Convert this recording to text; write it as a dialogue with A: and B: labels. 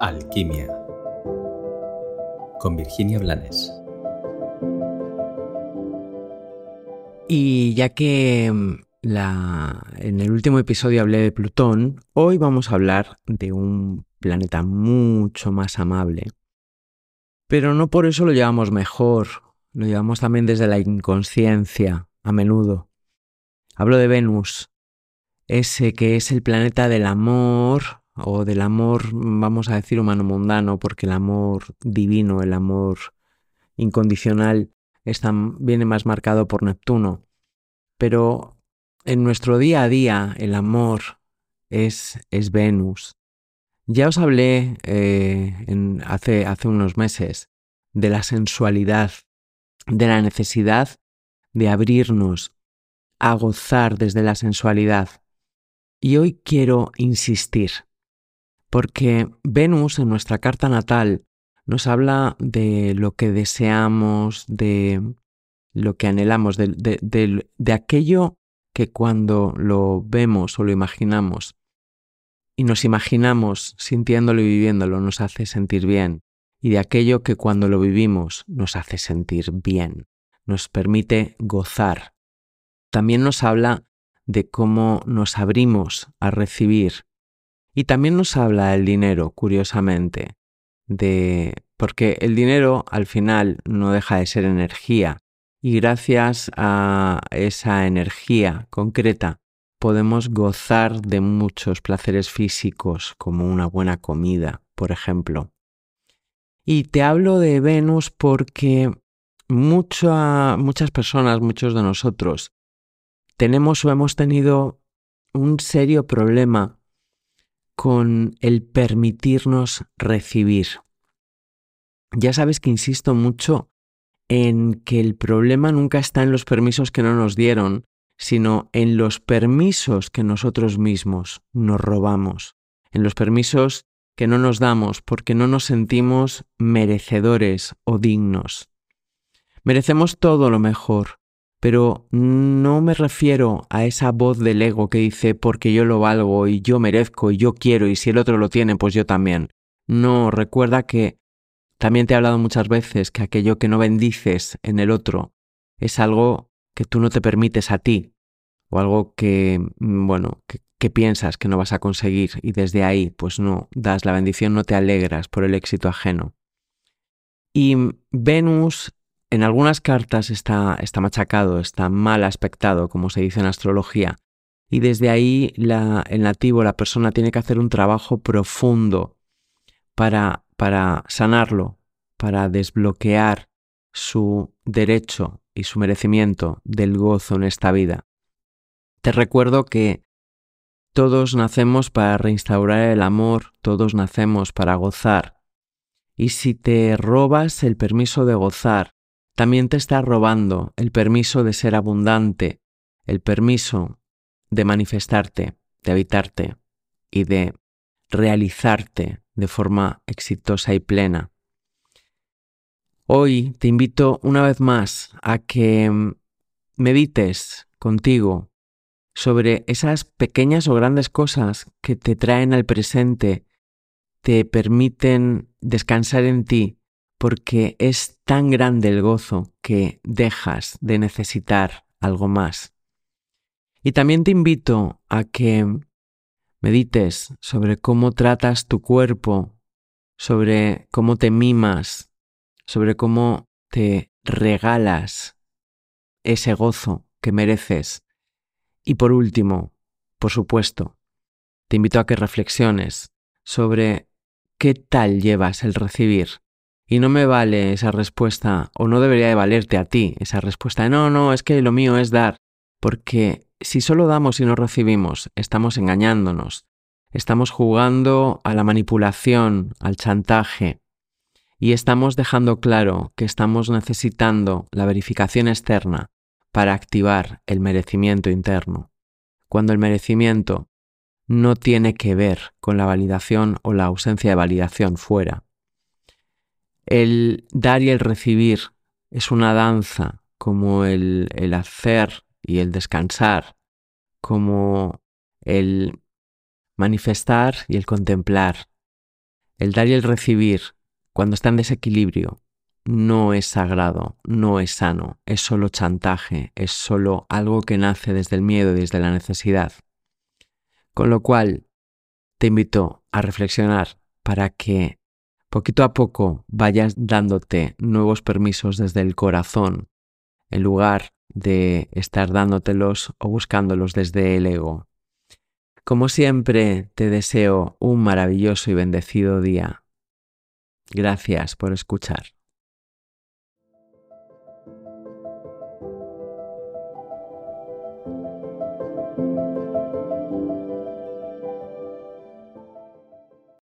A: Alquimia con Virginia Blanes.
B: Y ya que mm, la, en el último episodio hablé de Plutón, hoy vamos a hablar de un planeta mucho más amable. Pero no por eso lo llevamos mejor, lo llevamos también desde la inconsciencia, a menudo. Hablo de Venus, ese que es el planeta del amor, o del amor, vamos a decir, humano mundano, porque el amor divino, el amor incondicional, está, viene más marcado por Neptuno. Pero en nuestro día a día el amor es, es Venus. Ya os hablé eh, hace, hace unos meses de la sensualidad, de la necesidad de abrirnos a gozar desde la sensualidad. Y hoy quiero insistir porque Venus en nuestra carta natal nos habla de lo que deseamos, de lo que anhelamos, de, aquello que cuando lo vemos o lo imaginamos y nos imaginamos sintiéndolo y viviéndolo nos hace sentir bien y de aquello que cuando lo vivimos nos hace sentir bien, nos permite gozar. También nos habla de cómo nos abrimos a recibir y también nos habla del dinero, curiosamente, de porque el dinero al final no deja de ser energía y gracias a esa energía concreta podemos gozar de muchos placeres físicos como una buena comida, por ejemplo. Y te hablo de Venus porque muchas personas, muchos de nosotros, tenemos o hemos tenido un serio problema con el permitirnos recibir. Ya sabes que insisto mucho en que el problema nunca está en los permisos que no nos dieron, sino en los permisos que nosotros mismos nos robamos, en los permisos que no nos damos porque no nos sentimos merecedores o dignos. Merecemos todo lo mejor, pero no me refiero a esa voz del ego que dice porque yo lo valgo y yo merezco y yo quiero y si el otro lo tiene, pues yo también. No, recuerda que también te he hablado muchas veces que aquello que no bendices en el otro es algo que tú no te permites a ti o algo que, mm, bueno, que, que piensas que no vas a conseguir y desde ahí pues no das la bendición, no te alegras por el éxito ajeno. Y Venus en algunas cartas está, está machacado, está mal aspectado, como se dice en astrología, y desde ahí el nativo, la persona, tiene que hacer un trabajo profundo para, para sanarlo, para desbloquear su derecho y su merecimiento del gozo en esta vida. Te recuerdo que todos nacemos para reinstaurar el amor, todos nacemos para gozar. Y si te robas el permiso de gozar, también te está robando el permiso de ser abundante, el permiso de manifestarte, de habitarte y de realizarte de forma exitosa y plena. Hoy te invito una vez más a que medites contigo sobre esas pequeñas o grandes cosas que te traen al presente, te permiten descansar en ti porque es tan grande el gozo que dejas de necesitar algo más. Y también te invito a que medites sobre cómo tratas tu cuerpo, sobre cómo te mimas, sobre cómo te regalas ese gozo que mereces. Y por último, por supuesto, te invito a que reflexiones sobre qué tal llevas el recibir y no me vale esa respuesta, o no debería de valerte a ti esa respuesta de no, no, es que lo mío es dar, porque si solo damos y no recibimos, estamos engañándonos, estamos jugando a la manipulación, al chantaje, y estamos dejando claro que estamos necesitando la verificación externa para activar el merecimiento interno, cuando el merecimiento no tiene que ver con la validación o la ausencia de validación fuera el dar y el recibir es una danza, como el, el hacer y el descansar, como el manifestar y el contemplar. El dar y el recibir, cuando está en desequilibrio, no es sagrado, no es sano, es solo chantaje, es solo algo que nace desde el miedo y desde la necesidad. Con lo cual, te invito a reflexionar para que poquito a poco vayas dándote nuevos permisos desde el corazón, en lugar de estar dándotelos o buscándolos desde el ego. Como siempre, te deseo un maravilloso y bendecido día. Gracias por escuchar.